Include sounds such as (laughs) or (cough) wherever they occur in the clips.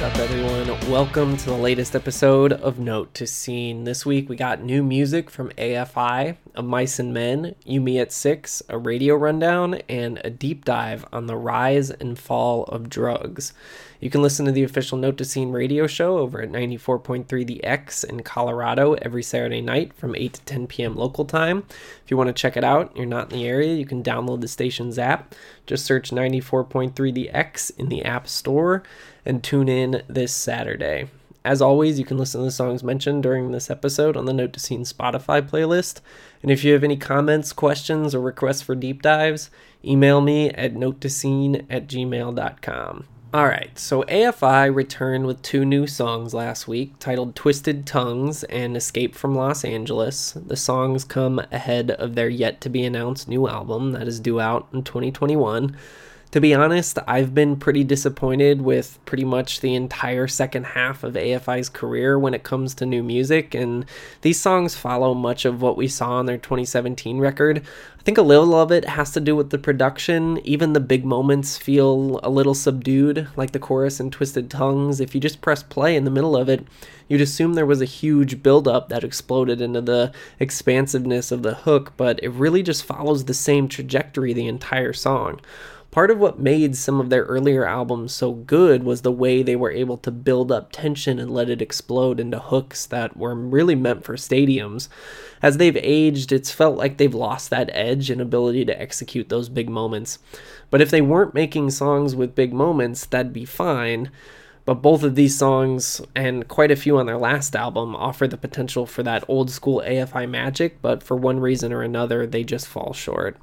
What's up, everyone? Welcome to the latest episode of Note to Scene. This week we got new music from AFI, Of Mice and Men, You Me at Six, a radio rundown, and a deep dive on the rise and fall of drugs. You can listen to the official Note to Scene radio show over at 94.3 The X in Colorado every Saturday night from 8 to 10 p.m. local time. If you want to check it out, you're not in the area, you can download the station's app. Just search 94.3 The X in the App Store and tune in this Saturday. As always, you can listen to the songs mentioned during this episode on the Note to Scene Spotify playlist. And if you have any comments, questions, or requests for deep dives, email me at notetoscene at gmail.com. Alright, so AFI returned with two new songs last week titled Twisted Tongues and Escape from Los Angeles. The songs come ahead of their yet to be announced new album that is due out in 2021 to be honest, I've been pretty disappointed with pretty much the entire second half of AFI's career when it comes to new music, and these songs follow much of what we saw on their 2017 record. I think a little of it has to do with the production. Even the big moments feel a little subdued, like the chorus in Twisted Tongues. If you just press play in the middle of it, you'd assume there was a huge buildup that exploded into the expansiveness of the hook, but it really just follows the same trajectory the entire song. Part of what made some of their earlier albums so good was the way they were able to build up tension and let it explode into hooks that were really meant for stadiums. As they've aged, it's felt like they've lost that edge and ability to execute those big moments. But if they weren't making songs with big moments, that'd be fine. But both of these songs, and quite a few on their last album, offer the potential for that old school AFI magic, but for one reason or another, they just fall short.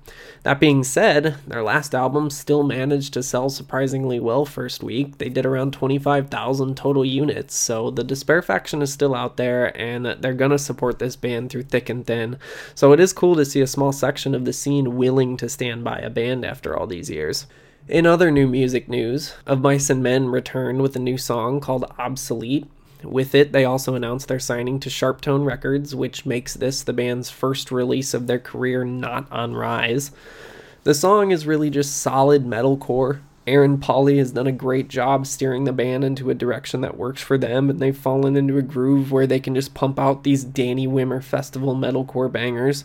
That being said, their last album still managed to sell surprisingly well first week. They did around 25,000 total units, so the Despair faction is still out there, and they're gonna support this band through thick and thin. So it is cool to see a small section of the scene willing to stand by a band after all these years. In other new music news, Of Mice and Men returned with a new song called Obsolete. With it, they also announced their signing to Sharptone Records, which makes this the band's first release of their career not on Rise. The song is really just solid metalcore. Aaron Pauley has done a great job steering the band into a direction that works for them, and they've fallen into a groove where they can just pump out these Danny Wimmer Festival metalcore bangers.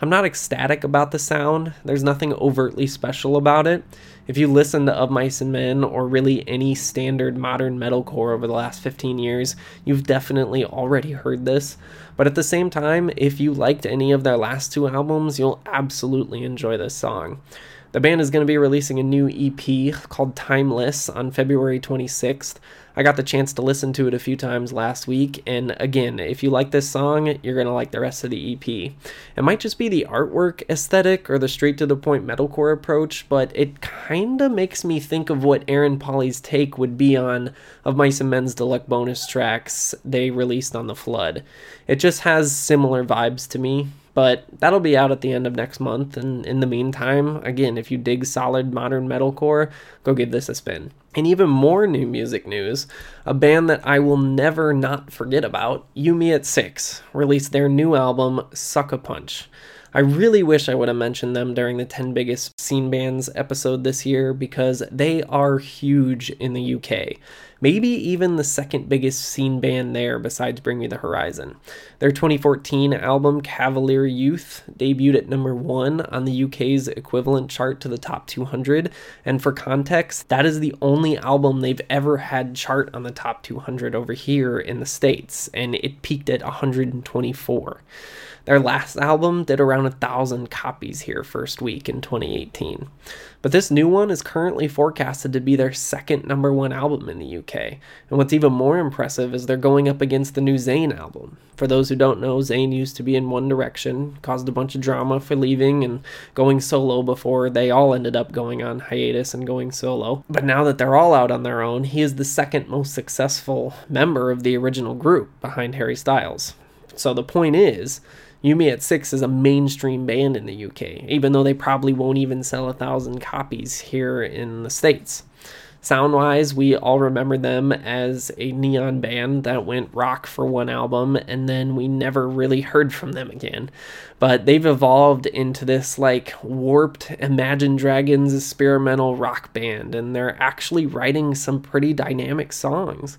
I'm not ecstatic about the sound, there's nothing overtly special about it. If you listen to Of Mice and Men or really any standard modern metalcore over the last 15 years, you've definitely already heard this. But at the same time, if you liked any of their last two albums, you'll absolutely enjoy this song. The band is going to be releasing a new EP called Timeless on February 26th. I got the chance to listen to it a few times last week, and again, if you like this song, you're going to like the rest of the EP. It might just be the artwork aesthetic or the straight to the point metalcore approach, but it kind of makes me think of what Aaron Pauley's take would be on Of Mice and Men's deluxe bonus tracks they released on The Flood. It just has similar vibes to me, but that'll be out at the end of next month. And in the meantime, again, if you dig solid modern metalcore, go give this a spin. And even more new music news a band that I will never not forget about, You Me at Six, released their new album, Suckapunch. I really wish I would have mentioned them during the 10 biggest scene bands episode this year because they are huge in the UK. Maybe even the second biggest scene band there besides Bring Me the Horizon. Their 2014 album Cavalier Youth debuted at number one on the UK's equivalent chart to the top 200. And for context, that is the only album they've ever had chart on the top 200 over here in the States, and it peaked at 124. Their last album did around a thousand copies here first week in 2018. But this new one is currently forecasted to be their second number one album in the UK. And what's even more impressive is they're going up against the new Zayn album. For those who don't know, Zayn used to be in One Direction, caused a bunch of drama for leaving and going solo before they all ended up going on hiatus and going solo. But now that they're all out on their own, he is the second most successful member of the original group behind Harry Styles. So the point is, You Me at Six is a mainstream band in the UK, even though they probably won't even sell a thousand copies here in the States. Sound wise, we all remember them as a neon band that went rock for one album and then we never really heard from them again. But they've evolved into this like warped Imagine Dragons experimental rock band and they're actually writing some pretty dynamic songs.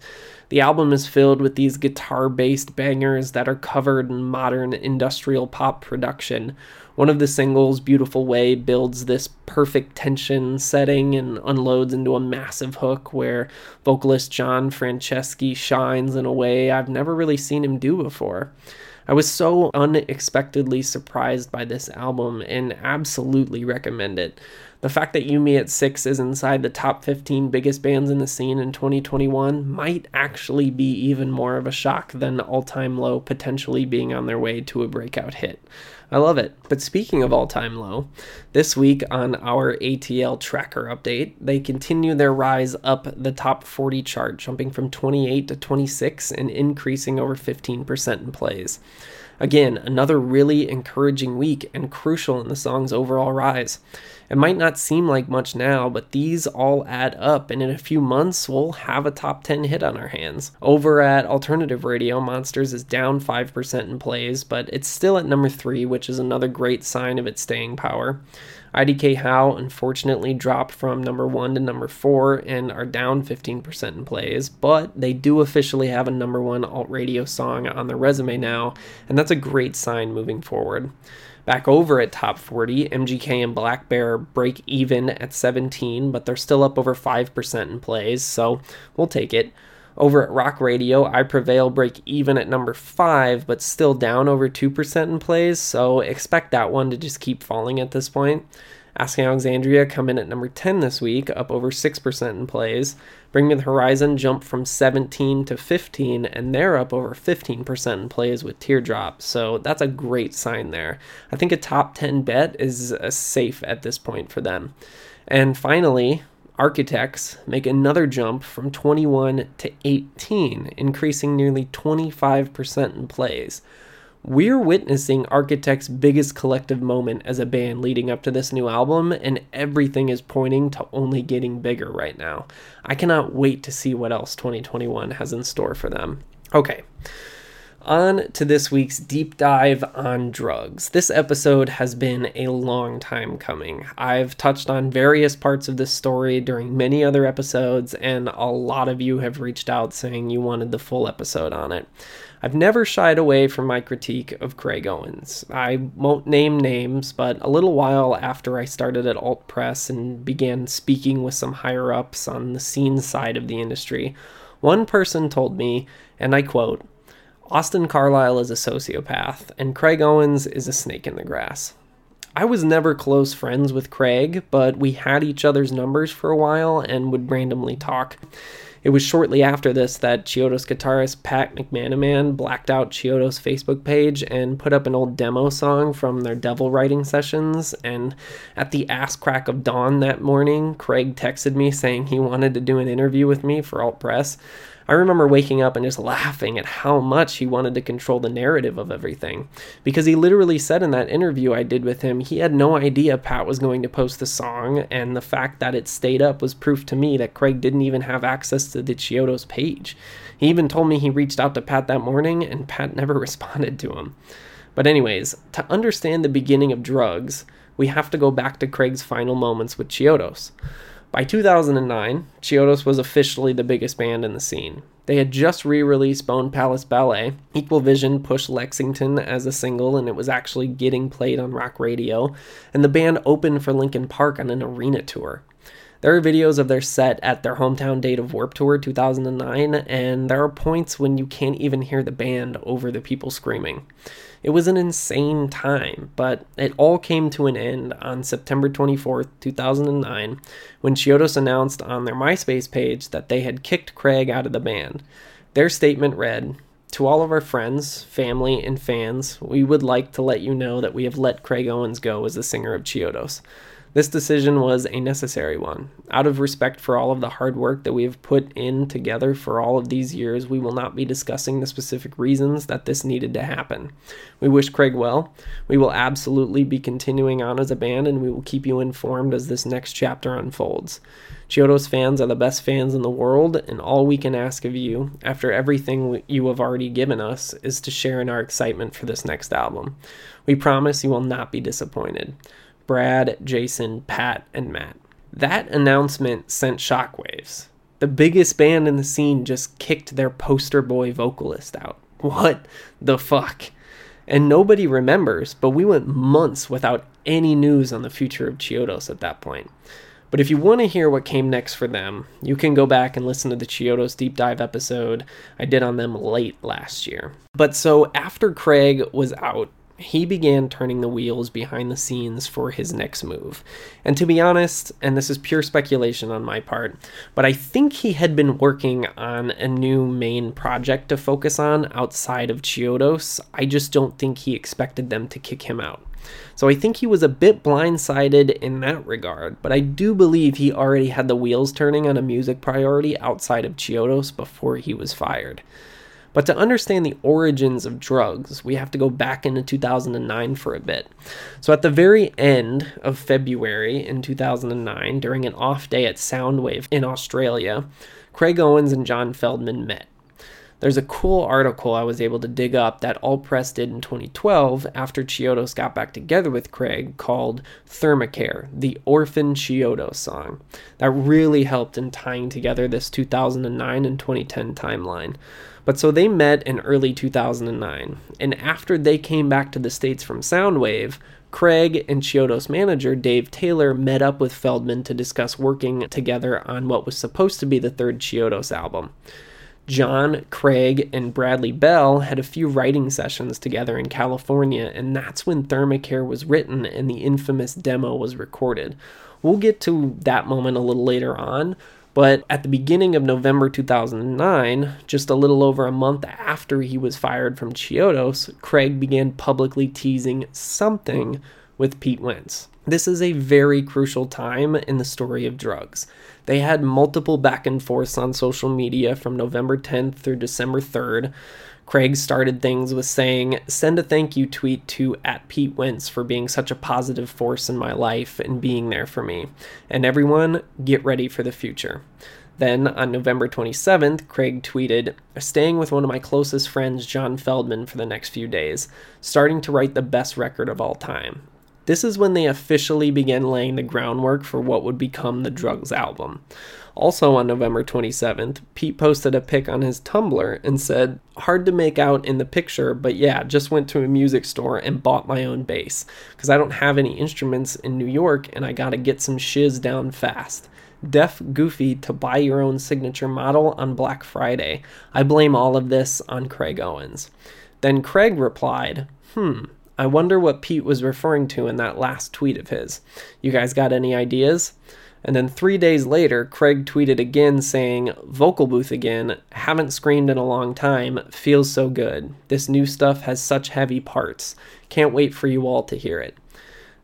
The album is filled with these guitar based bangers that are covered in modern industrial pop production one of the singles, Beautiful Way, builds this perfect tension setting and unloads into a massive hook where vocalist Josh Franceschi shines in a way I've never really seen him do before. I was so unexpectedly surprised by this album and absolutely recommend it. The fact that You Me at 6 is inside the top 15 biggest bands in the scene in 2021 might actually be even more of a shock than All Time Low potentially being on their way to a breakout hit. I love it. But speaking of all time low, this week on our ATL tracker update, they continue their rise up the top 40 chart, jumping from 28 to 26 and increasing over 15% in plays. Again, another really encouraging week and crucial in the song's overall rise. It might not seem like much now, but these all add up, and in a few months, we'll have a top 10 hit on our hands. Over at Alternative Radio, Monsters is down 5% in plays, but it's still at number 3, which is another great sign of its staying power. IDK How unfortunately dropped from number one to number four and are down 15% in plays, but they do officially have a number one alt radio song on their resume now, and that's a great sign moving forward. Back over at top 40, MGK and blackbear break even at 17, but they're still up over 5% in plays, so we'll take it. Over at Rock Radio, I Prevail break even at number 5, but still down over 2% in plays, so expect that one to just keep falling at this point. Asking Alexandria come in at number 10 this week, up over 6% in plays. Bring Me the Horizon jump from 17 to 15, and they're up over 15% in plays with Teardrop. So that's a great sign there. I think a top 10 bet is safe at this point for them. And finally, Architects make another jump from 21 to 18, increasing nearly 25% in plays. We're witnessing Architects' biggest collective moment as a band leading up to this new album, and everything is pointing to only getting bigger right now. I cannot wait to see what else 2021 has in store for them. Okay, on to this week's deep dive on drugs. This episode has been a long time coming. I've touched on various parts of this story during many other episodes, and a lot of you have reached out saying you wanted the full episode on it. I've never shied away from my critique of Craig Owens. I won't name names, but a little while after I started at Alt Press and began speaking with some higher ups on the scene side of the industry, one person told me, and I quote, Austin Carlisle is a sociopath, and Craig Owens is a snake in the grass. I was never close friends with Craig, but we had each other's numbers for a while and would randomly talk. It was shortly after this that Chiodos guitarist Pat McManaman blacked out Chiodos' Facebook page and put up an old demo song from their devil writing sessions. And at the ass crack of dawn that morning, Craig texted me saying he wanted to do an interview with me for Alt Press. I remember waking up and just laughing at how much he wanted to control the narrative of everything. Because he literally said in that interview I did with him, he had no idea Pat was going to post the song, and the fact that it stayed up was proof to me that Craig didn't even have access to the Chiodos page. He even told me he reached out to Pat that morning, and Pat (laughs) never responded to him. But, anyways, to understand the beginning of drugs, we have to go back to Craig's final moments with Chiodos. By 2009, Chiodos was officially the biggest band in the scene. They had just re released Bone Palace Ballet. Equal Vision pushed Lexington as a single, and it was actually getting played on rock radio. And the band opened for Linkin Park on an arena tour. There are videos of their set at their hometown date of Warped Tour 2009, and there are points when you can't even hear the band over the people screaming. It was an insane time, but it all came to an end on September 24th, 2009, when Chiodos announced on their MySpace page that they had kicked Craig out of the band. Their statement read, to all of our friends, family, and fans, we would like to let you know that we have let Craig Owens go as the singer of Chiodos. This decision was a necessary one. Out of respect for all of the hard work that we have put in together for all of these years, we will not be discussing the specific reasons that this needed to happen. We wish Craig well. We will absolutely be continuing on as a band, and we will keep you informed as this next chapter unfolds. Chiodos fans are the best fans in the world, and all we can ask of you, after everything you have already given us, is to share in our excitement for this next album. We promise you will not be disappointed. Brad, Jason, Pat, and Matt. That announcement sent shockwaves. The biggest band in the scene just kicked their poster boy vocalist out. (laughs) What the fuck? And nobody remembers, but we went months without any news on the future of Chiodos at that point. But if you want to hear what came next for them, you can go back and listen to the Chiodos deep dive episode I did on them late last year. But so after Craig was out, he began turning the wheels behind the scenes for his next move. And to be honest, and this is pure speculation on my part, but I think he had been working on a new main project to focus on outside of Chiodos. I just don't think he expected them to kick him out. So I think he was a bit blindsided in that regard, but I do believe he already had the wheels turning on a music priority outside of Chiodos before he was fired. But to understand the origins of drugs, we have to go back into 2009 for a bit. So, at the very end of February in 2009, during an off day at Soundwave in Australia, Craig Owens and John Feldmann met. There's a cool article I was able to dig up that Alt Press did in 2012 after Chiodos got back together with Craig called Thermacare, the Orphan Chiodos song. That really helped in tying together this 2009 and 2010 timeline. But so they met in early 2009, and after they came back to the States from Soundwave, Craig and Chiodos manager Dave Taylor met up with Feldmann to discuss working together on what was supposed to be the third Chiodos album. John, Craig, and Bradley Bell had a few writing sessions together in California, and that's when Thermacare was written and the infamous demo was recorded. We'll get to that moment a little later on, but at the beginning of November 2009, just a little over a month after he was fired from Chiodos, Craig began publicly teasing something with Pete Wentz. This is a very crucial time in the story of drugs. They had multiple back and forths on social media from November 10th through December 3rd. Craig started things with saying, Send a thank you tweet to at Pete Wentz for being such a positive force in my life and being there for me. And everyone, get ready for the future. Then on November 27th, Craig tweeted, Staying with one of my closest friends, John Feldmann, for the next few days, starting to write the best record of all time. This is when they officially began laying the groundwork for what would become the Drugs album. Also on November 27th, Pete posted a pic on his Tumblr and said, Hard to make out in the picture, but yeah, just went to a music store and bought my own bass. Because I don't have any instruments in New York and I gotta get some shiz down fast. Def Goofy to buy your own signature model on Black Friday. I blame all of this on Craig Owens. Then Craig replied, Hmm, I wonder what Pete was referring to in that last tweet of his. You guys got any ideas? And then three days later, Craig tweeted again saying, Vocal booth again, haven't screamed in a long time, feels so good. This new stuff has such heavy parts. Can't wait for you all to hear it.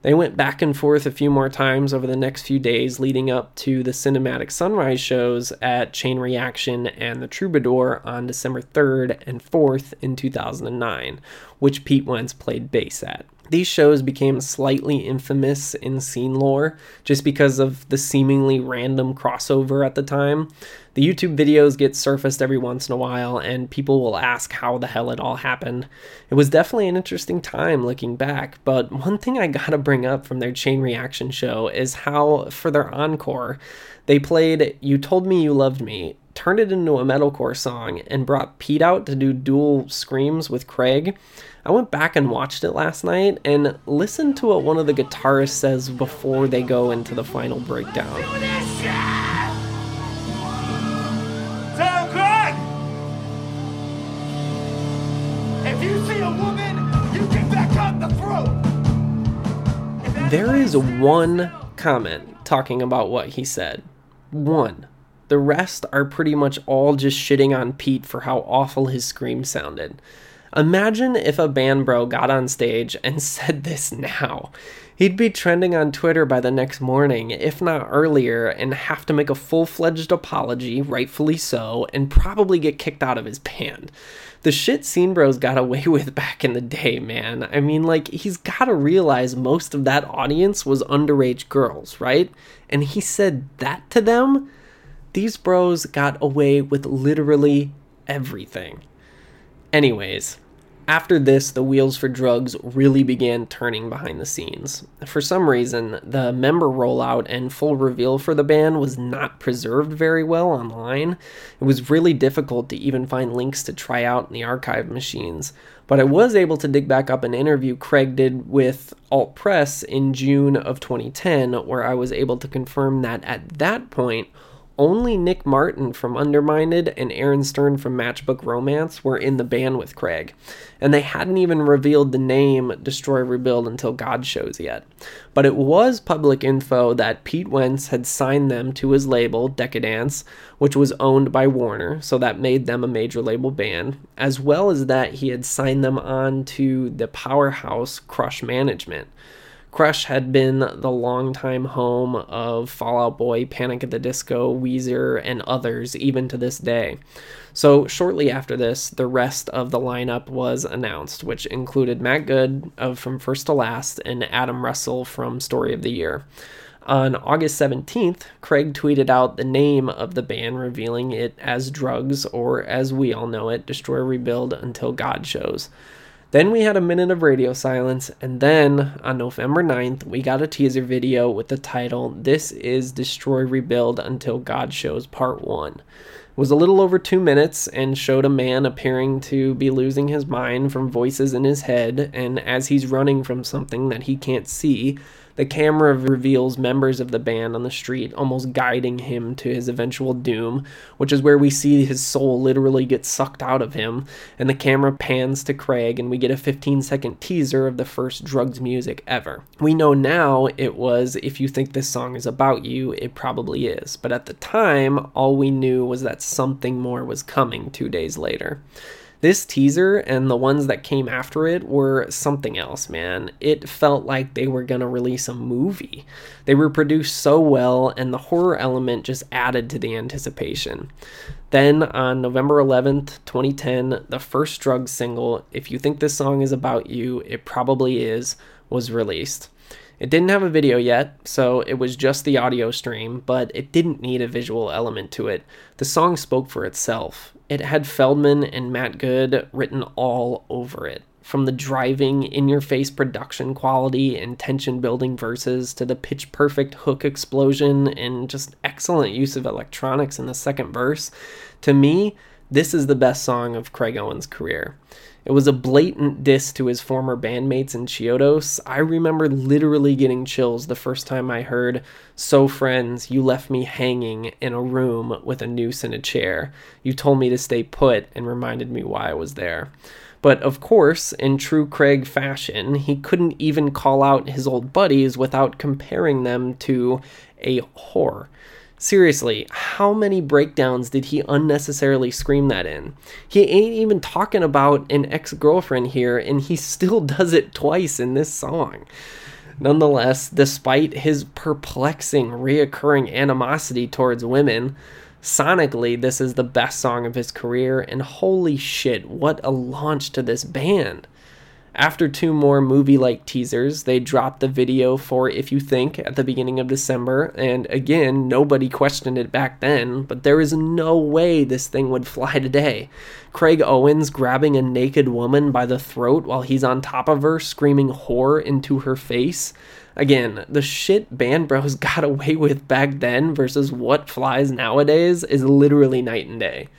They went back and forth a few more times over the next few days leading up to the cinematic sunrise shows at Chain Reaction and the Troubadour on December 3rd and 4th in 2009, which Pete Wentz played bass at. These shows became slightly infamous in scene lore just because of the seemingly random crossover at the time. The YouTube videos get surfaced every once in a while, and people will ask how the hell it all happened. It was definitely an interesting time looking back, but one thing I gotta bring up from their chain reaction show is how, for their encore, they played You Told Me You Loved Me, turned it into a metalcore song, and brought Pete out to do dual screams with Craig. I went back and watched it last night and listened to what one of the guitarists says before they go into the final breakdown. There is one comment talking about what he said. One. The rest are pretty much all just shitting on Pete for how awful his scream sounded. Imagine if a band bro got on stage and (laughs) said this now. He'd be trending on Twitter by the next morning, if not earlier, and have to make a full fledged apology, rightfully so, and probably get kicked out of his band. The shit Scene Bros got away (laughs) with back in the day, man. I mean, like, he's gotta realize most of that audience was underage girls, right? And he said that to them? These bros got away with literally everything. Anyways, after this, the wheels for drugs really began turning behind the scenes. For some reason, the member rollout and full reveal for the band was not preserved very well online. It was really difficult to even find links to try out in the archive machines. But I was able to dig back up an interview Craig did with Alt Press in June of 2010, where I was able to confirm that at that point, only Nick Martin from Underminded and Aaron Stern from Matchbook Romance were in the band with Craig, and they hadn't even revealed the name Destroy Rebuild until God Shows yet. But it was public info that Pete Wentz had signed them to his label, Decaydance, which was owned by Warner, so that made them a major label band, as well as that he had signed them on to the powerhouse Crush Management. Crush had been the longtime home of Fall Out Boy, Panic at the Disco, Weezer, and others, even to this day. So, shortly after this, the rest of the lineup was announced, which included Matt Good of From First to Last and Adam Russell from Story of the Year. On August 17th, Craig tweeted out the name of the band, revealing it as Drugs, or as we all know it, Destroy Rebuild Until God Shows. Then we had a minute of radio silence, and then on November 9th, we got a teaser video with the title This is Destroy Rebuild Until God Shows Part 1. It was a little over two minutes and showed a man appearing to be losing his mind from voices in his head, and as he's running from something that he can't see, the camera reveals members of the band on the street, almost guiding him to his eventual doom, which is where we see his soul literally get sucked out of him. And the camera pans to Craig, and we get a 15 second teaser of the first drugs music ever. We know now it was If You Think This Song Is About You, it probably is. But at the time, all we knew was that something more was coming two days later. This teaser and the ones that came after it were something else, man. It felt like they were going to release a movie. They were produced so well, and the horror element just added to the anticipation. Then on November 11th, 2010, the first drug single, If You Think This Song Is About You, It Probably Is, was released. It didn't have a video yet, so it was just the audio stream, but it didn't need a visual element to it. The song spoke for itself. It had Feldmann and Matt Good written all over it. From the driving, in your face production quality and tension building verses to the pitch perfect hook explosion and just excellent use of electronics in the second verse, to me, this is the best song of Craig Owens' career. It was a blatant diss to his former bandmates in Chiodos. I remember literally getting chills the first time I heard, So, friends, you left me hanging in a room with a noose and a chair. You told me to stay put and reminded me why I was there. But of course, in true Craig fashion, he couldn't even call out his old buddies without comparing them to a whore. Seriously, how many breakdowns did he unnecessarily scream that in? He ain't even talking about an ex girlfriend here, and he still (laughs) does it twice in this song. Nonetheless, despite his perplexing, reoccurring animosity towards women, sonically, this is the best song of his career, and holy shit, what a launch to this band! After two more movie like teasers, they dropped the video for If You Think at the beginning of December, and again, nobody questioned it back then, but there is no way this thing would (laughs) fly today. Craig Owens grabbing a naked woman by the throat while he's on top of her, screaming whore into her face. Again, the shit Band Bros (laughs) got away with back then versus what flies nowadays is literally night and day.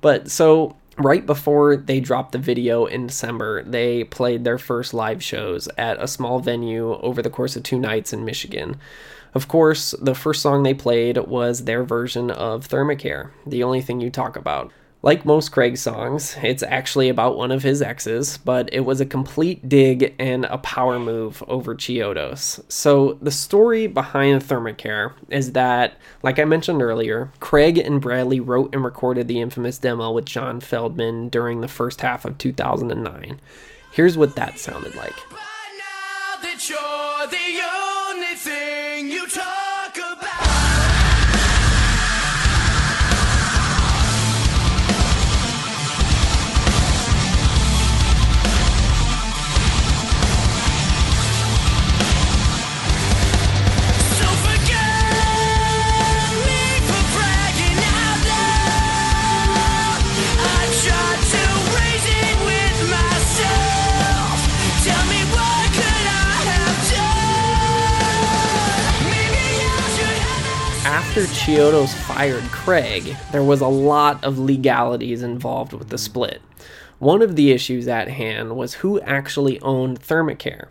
But so right before they dropped the video in December, they played their first live shows at a small venue over the course of two nights in Michigan. Of course, the first song they played was their version of Thermacare, the only thing you talk about. Like most Craig songs, it's actually about one of his exes, but it was a complete dig and a power move over Chiodos. So, the story behind Thermacare is that, like I mentioned earlier, Craig and Bradley wrote and recorded the infamous demo with John Feldmann during the first half of 2009. Here's what that sounded like. After Chiodos fired Craig, there was a lot of legalities involved with the split. One of the issues at hand was who actually owned Thermacare.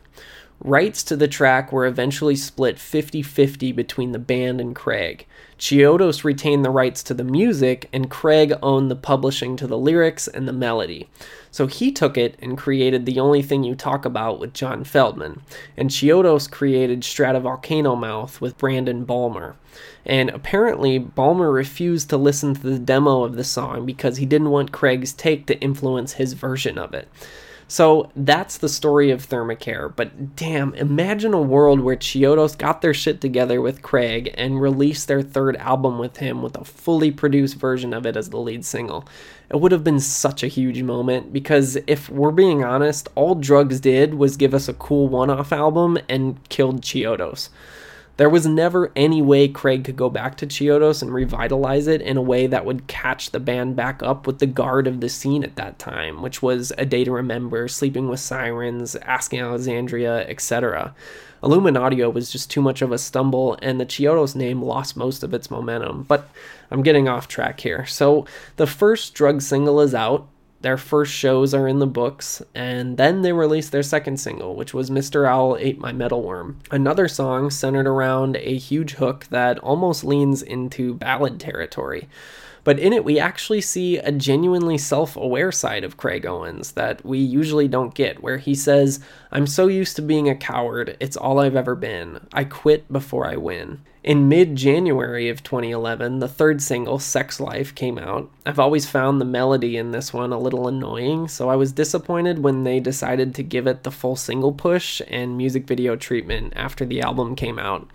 Rights to the track were eventually split 50 50 between the band and Craig. Chiodos retained the rights to the music, and Craig owned the publishing to the lyrics and the melody. So he took it and created The Only Thing You Talk About with John Feldmann, and Chiodos created Stratovolcano Mouth with Brandon Bolmer. And apparently, Bolmer refused to listen to the demo of the song because he didn't want Craig's take to influence his version of it. So that's the story of Thermacare. But damn, imagine a world where Chiodos got their shit together with Craig and released their third album with him with a fully produced version of it as the lead single. It would have been such a huge moment because if we're being honest, all Drugs did was give us a cool one off album and killed Chiodos. There was never any way Craig could go back to Chiodos and revitalize it in a way that would catch the band back up with the guard of the scene at that time, which was A Day to Remember, Sleeping with Sirens, Asking Alexandria, etc. Illuminaudio was just too much of a stumble, and the Chiodos name lost most of its momentum. But I'm getting off track here. So the first drug single is out, their first shows are in the books, and then they released their second single, which was Mr. Owl Ate My Metal Worm, Another song centered around a huge hook that almost leans into ballad territory. But in it, we actually see a genuinely self aware side of Craig Owens that we usually don't get, where he says, I'm so used to being a coward, it's all I've ever been. I quit before I win. In mid January of 2011, the third single, Sex Life, came out. I've always found the melody in this one a little annoying, so I was disappointed when they decided to give it the full single push and music video treatment after the album came out.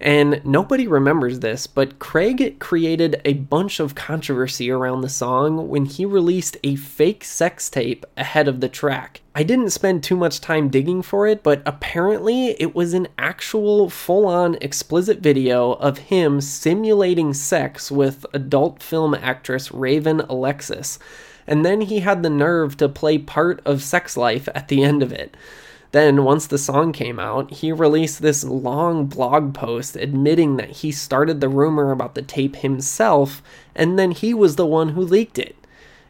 And nobody remembers this, but Craig created a bunch of controversy around the song when he released a fake sex tape ahead of the track. I didn't spend too much time digging for it, but apparently it was an actual full on explicit video of him simulating sex with adult film actress Raven Alexis. And then he had the nerve to play part of Sex Life at the end of it. Then, once the song came out, he released this long blog post admitting that he started the rumor about the tape himself, and then he was the one who leaked it.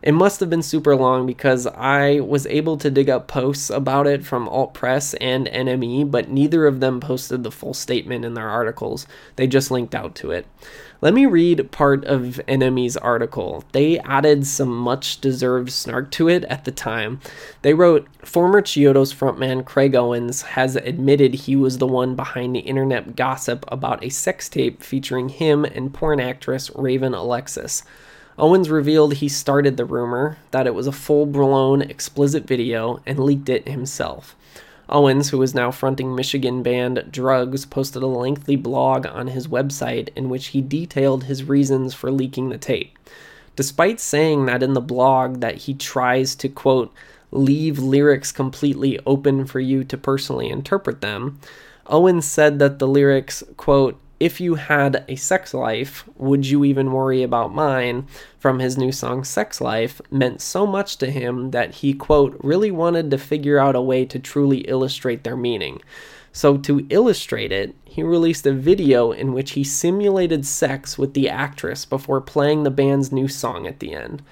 It must have been super long because I was able to dig up posts about it from Alt Press and NME, but neither of them posted the full statement in their articles. They just linked out to it. Let me read part of NME's article. They added some much deserved snark to it at the time. They wrote Former Chiodos frontman Craig Owens has admitted he was the one behind the internet gossip about a sex tape featuring him and porn actress Raven Alexis. Owens revealed he started the rumor, that it was a full blown explicit video, and leaked it himself. Owens, who is now fronting Michigan band Drugs, posted a lengthy blog on his website in which he detailed his reasons for leaking the tape. Despite saying that in the blog that he tries to quote leave lyrics completely open for you to personally interpret them, Owens said that the lyrics quote if you had a sex life, would you even worry about mine? From his new song Sex Life meant so much to him that he, quote, really wanted to figure out a way to truly illustrate their meaning. So, to illustrate it, he released a video in which he simulated sex with the actress before playing the band's new song at the end.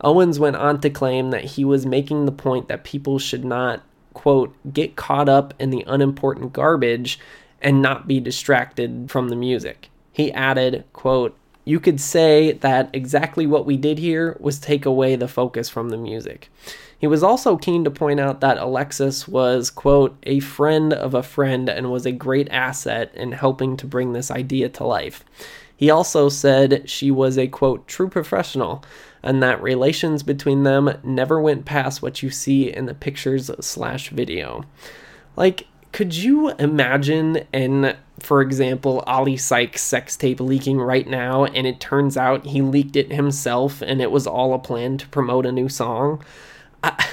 Owens went on to claim that he was making the point that people should not, quote, get caught up in the unimportant garbage and not be distracted from the music. He added, quote, you could say that exactly what we did here was take away the focus from the music. He was also keen to point out that Alexis was, quote, a friend of a friend and was a great asset in helping to bring this idea to life. He also said she was a, quote, true professional and that relations between them never went past what you see in the pictures slash video. Like, could you imagine an for example Oli Sykes sex tape leaking right now and it turns out he leaked it himself and it was all a plan to promote a new song I,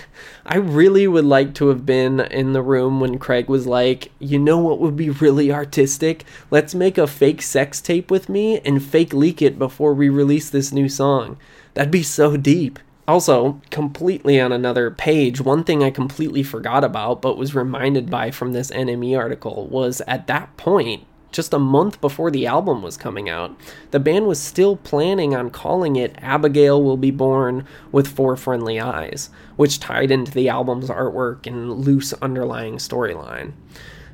I really would like to have been in the room when Craig was like, you know what would be really artistic? Let's make a fake sex tape with me and fake leak it before we release this new song. That'd be so deep. Also, completely on another page, one thing I completely forgot about but was reminded by from this NME article was at that point, just a month before the album was coming out, the band was still planning on calling it Abigail Will Be Born with Four Friendly Eyes, which tied into the album's artwork and loose underlying storyline.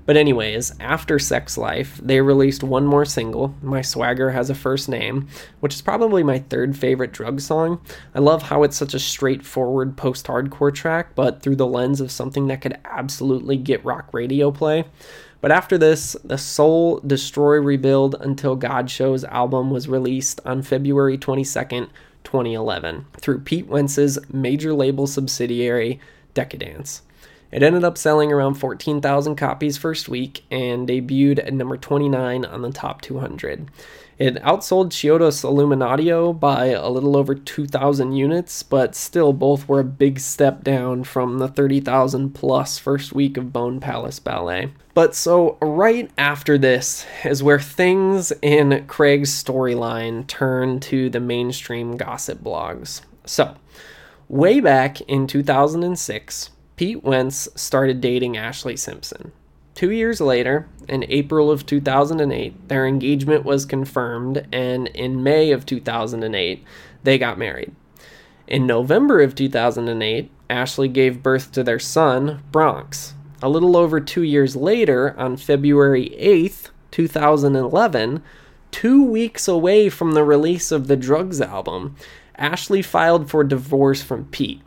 But, anyways, after Sex Life, they released one more single, My Swagger Has a First Name, which is probably my third favorite drug song. I love how it's such a straightforward post hardcore track, but through the lens of something that could absolutely get rock radio play. But after this, the Soul Destroy Rebuild Until God Shows album was released on February 22nd, 2011, through Pete Wentz's major label subsidiary, Decaydance. It ended up selling around 14,000 copies first week and debuted at number 29 on the top 200. It outsold Chiodos Illuminaudio by a little over 2,000 units, but still both were a big step down from the 30,000 plus first week of Bone Palace Ballet. But so, right after this is where things in Craig's storyline turn to the mainstream gossip blogs. So, way back in 2006, Pete Wentz started dating Ashlee Simpson. Two years later, in April of 2008, their engagement was confirmed, and in May of 2008, they got married. In November of 2008, Ashlee gave birth to their son, Bronx. A little over two years later, on February 8th, 2011, two weeks away from the release of the Drugs album, Ashlee filed for divorce from Pete.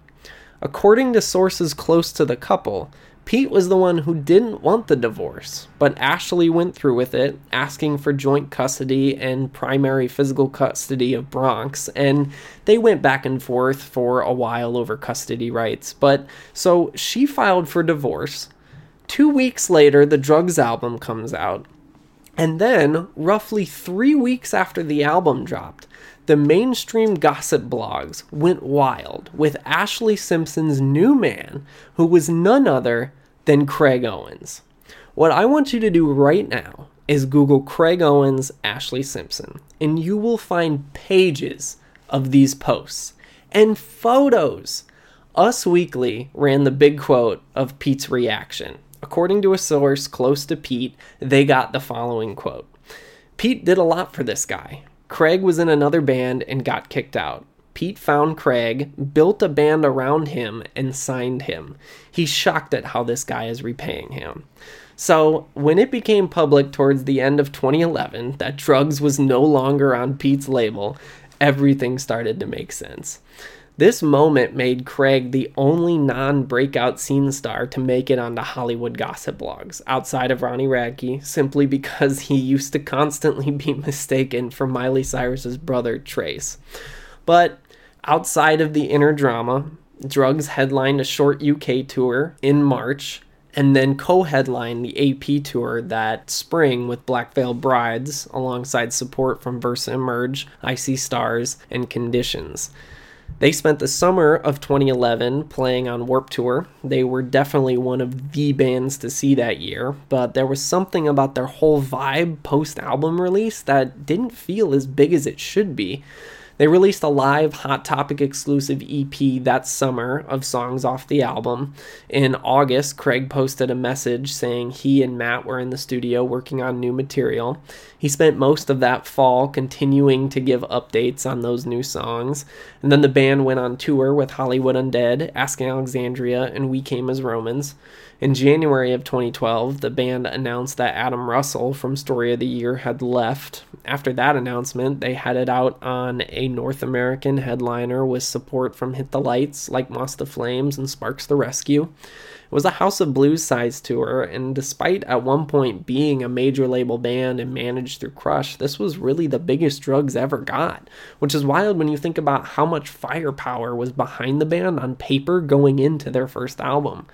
According to sources close to the couple, Pete was the one who didn't want the divorce, but Ashlee went through with it, asking for joint custody and primary physical custody of Bronx, and they went back and forth for a while over custody rights. But so she filed for divorce. Two weeks later, the Drugs album comes out. And then, roughly three weeks after the album dropped, the mainstream gossip blogs went wild with Ashlee Simpson's new man, who was none other than Craig Owens. What I want you to do right now is Google Craig Owens, Ashlee Simpson, and you will find pages of these posts and photos. Us Weekly ran the big quote of Pete's reaction. According to a source close to Pete, they got the following quote Pete did a lot for this guy. Craig was in another band and got kicked out. Pete found Craig, built a band around him, and signed him. He's shocked at how this guy is repaying him. So, when it became public towards the end of 2011 that drugs was no longer on Pete's label, everything started to make sense. This moment made Craig the only non breakout scene star to make it onto Hollywood gossip blogs, outside of Ronnie Radke, simply because he used to constantly be (laughs) mistaken for Miley Cyrus's brother, Trace. But outside of the inner drama, Drugs headlined a short UK tour in March and then co-headlined the AP tour that spring with Black Veil Brides alongside support from Versa Emerge, I See Stars, and Conditions. They spent the summer of 2011 playing on Warped Tour. They were definitely one of the bands to see that year, but there was something about their whole vibe post album release that didn't feel as big as it should be. They released a live Hot Topic exclusive EP that summer of songs off the album. In August, Craig posted a message saying he and Matt were in the studio working on new material. He spent most of that fall continuing to give updates on those new songs. And then the band went on tour with Hollywood Undead, Asking Alexandria, and We Came as Romans. In January of 2012, the band announced that Adam Russell from Story of the Year had left. After that announcement, they headed out on a North American headliner with support from Hit the Lights, Like Moths to Flames, and Sparks the Rescue. It was a House of Blues size tour, and despite at one point being a major label band and managed through Crush, this was really the biggest drugs ever got, which is wild when you think about how much firepower was behind the band on paper going into their first album.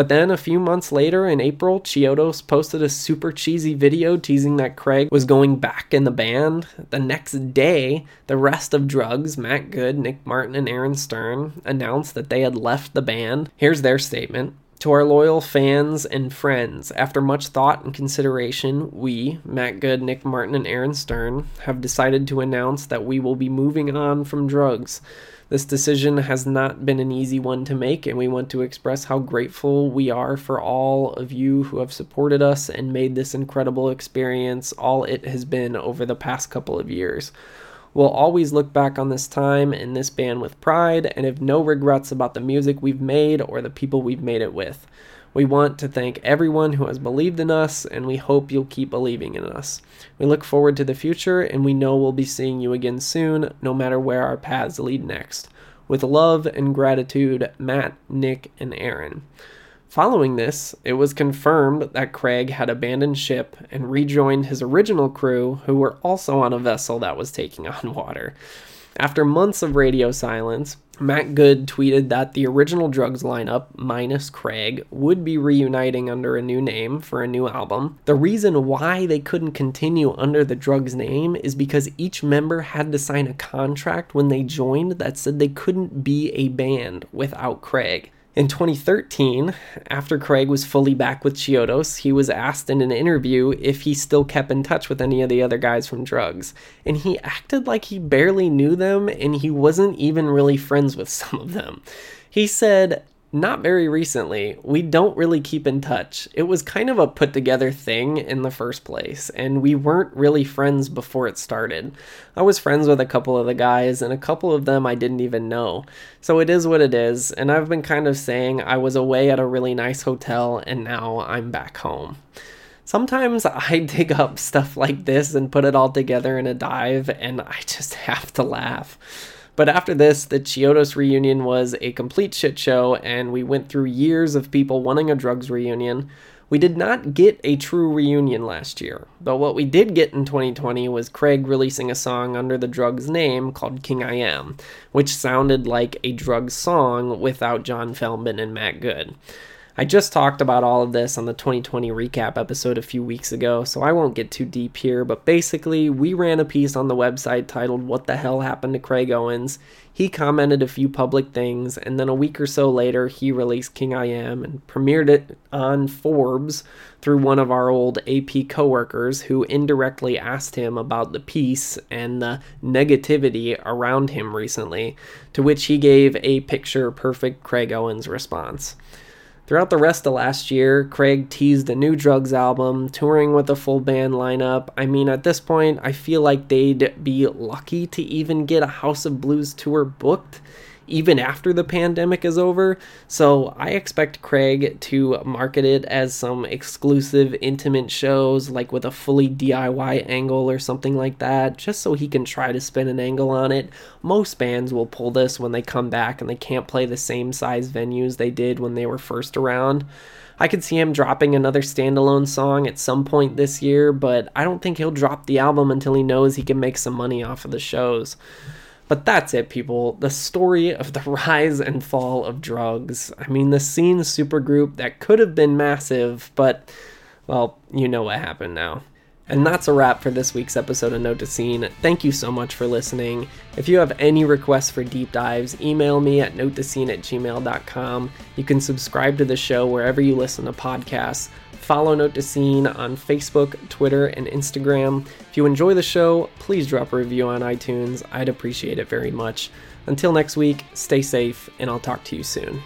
But then a few months later in April, Chiodos posted a super cheesy video teasing that Craig was going back in the band. The next day, the rest of Drugs, Matt Good, Nick Martin, and Aaron Stern, announced that they had left the band. Here's their statement. To our loyal fans and friends, after much thought and consideration, we, Matt Good, Nick Martin, and Aaron Stern, have decided to announce that we will be moving on from drugs. This decision has not been an easy one to make, and we want to express how grateful we are for all of you who have supported us and made this incredible experience all it has been over the past couple of years. We'll always look back on this time and this band with pride and have no regrets about the music we've made or the people we've made it with. We want to thank everyone who has believed in us, and we hope you'll keep believing in us. We look forward to the future, and we know we'll be seeing you again soon, no matter where our paths lead next. With love and gratitude, Matt, Nick, and Aaron. Following this, it was confirmed that Craig had abandoned ship and rejoined his original crew, who were also on a vessel that was taking on water. After months of radio silence, Matt Good tweeted that the original drugs lineup, minus Craig, would be reuniting under a new name for a new album. The reason why they couldn't continue under the drugs name is because each member had to sign a contract when they joined that said they couldn't be a band without Craig. In 2013, after Craig was fully back with Chiodos, he was asked in an interview if he still kept in touch with any of the other guys from drugs. And he acted like he barely knew them and he wasn't even really friends with some of them. He said, not very recently. We don't really keep in touch. It was kind of a put together thing in the first place, and we weren't really friends before it started. I was friends with a couple of the guys, and a couple of them I didn't even know. So it is what it is, and I've been kind of saying I was away at a really nice hotel, and now I'm back home. Sometimes I (laughs) dig up stuff like this and put it all together in a dive, and I just (laughs) have to laugh. But after this, the Chiodos reunion was a complete shit show, and we went through years of people wanting a drugs reunion. We did not get a true reunion last year, but what we did get in 2020 was Craig releasing a song under the drugs name called King I Am, which sounded like a drugs song without John Feldmann and Matt Good. I just talked about all of this on the 2020 recap episode a few weeks ago, so I won't get too deep here, but basically, we ran a piece on the website titled What the Hell Happened to Craig Owens. He commented a few public things, and then a week or so later, he released King I Am and premiered it on Forbes through one of our old AP coworkers who indirectly asked him about the piece and the negativity around him recently, to which he gave a picture perfect Craig Owens response. Throughout the rest of last year, Craig teased a new drugs album, touring with a full band lineup. I mean, at this point, I feel like they'd be lucky to even get a House of Blues tour booked, even after the pandemic is over. So I expect Craig to market it as some exclusive, intimate shows, like with a fully DIY angle or something like that, just so he can try to spin an angle on it. Most bands will pull this when they come back and they can't play the same size venues they did when they were first around. I could see him dropping another standalone song at some point this year, but I don't think he'll drop the album until he knows he can make some money off of the shows. But that's it, people. The story of the (laughs) rise and fall of drugs. I mean, the scene supergroup that could have been massive, but, well, you know what happened now. And that's a wrap for this week's episode of Note to Scene. Thank you so much for listening. If you have any requests for deep dives, email me at notetoscene at gmail.com. You can subscribe to the show wherever you listen to podcasts. Follow Note to Scene on Facebook, Twitter, and Instagram. If you enjoy the show, please drop a review on iTunes. I'd appreciate it very much. Until next week, stay safe, and I'll talk to you soon.